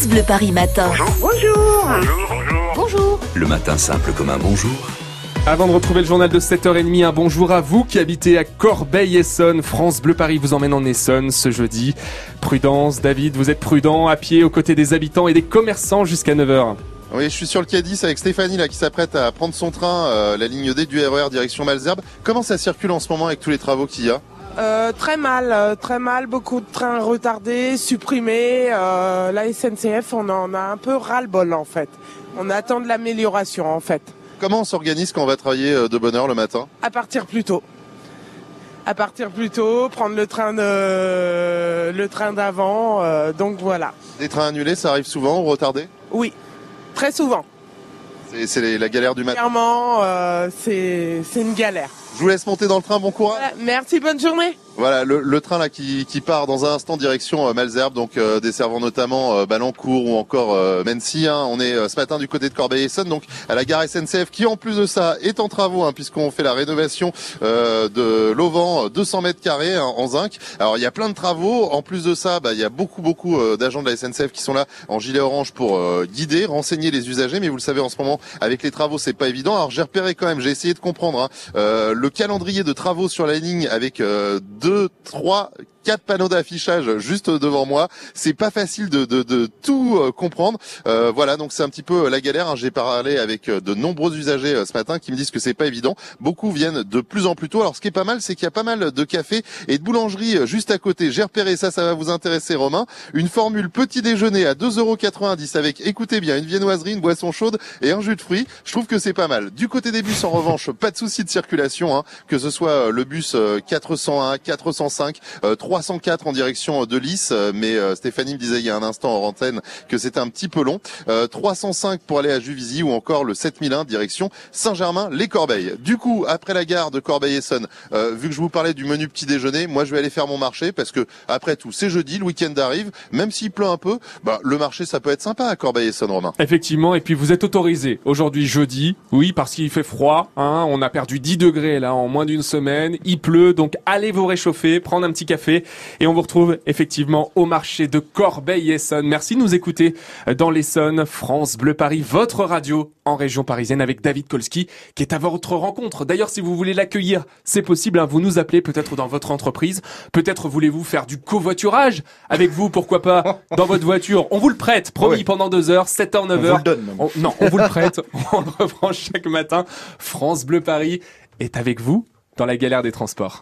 France Bleu Paris Matin. Bonjour. Bonjour. Le matin simple comme un bonjour. Avant de retrouver le journal de 7h30, un bonjour à vous qui habitez à Corbeil-Essonne. France Bleu Paris vous emmène en Essonne ce jeudi. Prudence, David, vous êtes prudent, à pied aux côtés des habitants et des commerçants jusqu'à 9h. Oui, je suis sur le K10 avec Stéphanie là qui s'apprête à prendre son train, euh, la ligne D du RER direction Malzerbe. Comment ça circule en ce moment avec tous les travaux qu'il y a? Euh, très mal, euh, très mal. Beaucoup de trains retardés, supprimés. Euh, la SNCF, on en a un peu ras-le-bol en fait. On attend de l'amélioration en fait. Comment on s'organise quand on va travailler de bonne heure le matin? À partir plus tôt. À partir plus tôt, prendre le train de le train d'avant. euh, donc voilà. Des trains annulés, ça arrive souvent ou retardés? Oui, très souvent. C'est- la galère du matin. Clairement, euh, c'est une galère. Je vous laisse monter dans le train, bon courage. Merci, bonne journée. Voilà, le, train là qui, part dans un instant direction euh, Malzerbe, donc euh, desservant notamment euh, Ballancourt ou encore euh, Mency. hein. On est euh, ce matin du côté de Corbeil-Essonne, donc à la gare SNCF qui en plus de ça est en travaux hein, puisqu'on fait la rénovation de l'auvent, euh, 200 mètres carrés hein, en zinc. Alors il y a plein de travaux. En plus de ça, bah, il y a beaucoup beaucoup d'agents de la SNCF qui sont là en gilet orange pour guider, renseigner les usagers. Mais vous le savez en ce moment avec les travaux c'est pas évident. Alors j'ai repéré quand même, j'ai essayé de comprendre hein, le calendrier de travaux sur la ligne avec euh, deux, trois, quatre panneaux d'affichage juste devant moi. C'est pas facile de, de, de tout euh, comprendre. Euh, voilà, donc c'est un petit peu euh, la galère. hein. J'ai parlé avec euh, de nombreux usagers ce matin qui me disent que c'est pas évident. Beaucoup viennent de plus en plus tôt. Alors ce qui est pas mal, c'est qu'il y a pas mal de cafés et de boulangeries juste à côté. J'ai repéré ça, ça va vous intéresser, Romain. Une formule petit déjeuner à 2,90€ avec, écoutez bien, une viennoiserie, une boisson chaude et un jus de fruits. Je trouve que c'est pas mal. Du côté des bus, en revanche, pas de souci de circulation, hein, que ce soit le bus euh, 401, 405, euh, 304 en direction euh, de Lys, euh, mais euh, Stéphanie me disait il y a un instant en antenne que c'était un petit peu long. Euh, 305 pour aller à Juvisy ou encore le 7001 direction Saint-Germain-les-Corbeilles. Du coup, après la gare de Corbeil-Essonne, vu que je vous parlais du menu petit déjeuner, moi je vais aller faire mon marché parce que après tout, c'est jeudi, le week-end arrive, même s'il pleut un peu, bah le marché ça peut être sympa à Corbeil-Essonne, Romain. Effectivement, et puis vous êtes autorisé aujourd'hui jeudi, oui, parce qu'il fait froid, hein, on a perdu 10 degrés là en moins d'une semaine, il pleut, donc allez vous réchauffer, prendre un petit café, et on vous retrouve effectivement au marché de Corbeil-Essonne. Merci de nous écouter dans l'Essonne, France Bleu Paris, votre radio en région parisienne avec David Kolski qui est à votre rencontre. D'ailleurs, si vous voulez l'accueillir, c'est possible, hein, vous nous appelez peut-être dans votre entreprise, peut-être voulez-vous faire du covoiturage avec vous, pourquoi pas, dans votre voiture. On vous le prête, promis, Ouais. pendant deux heures, 7h, 9h. On vous le donne, même. On- non, on vous le prête. on le reprend chaque matin. France Bleu Paris est avec vous dans la galère des transports.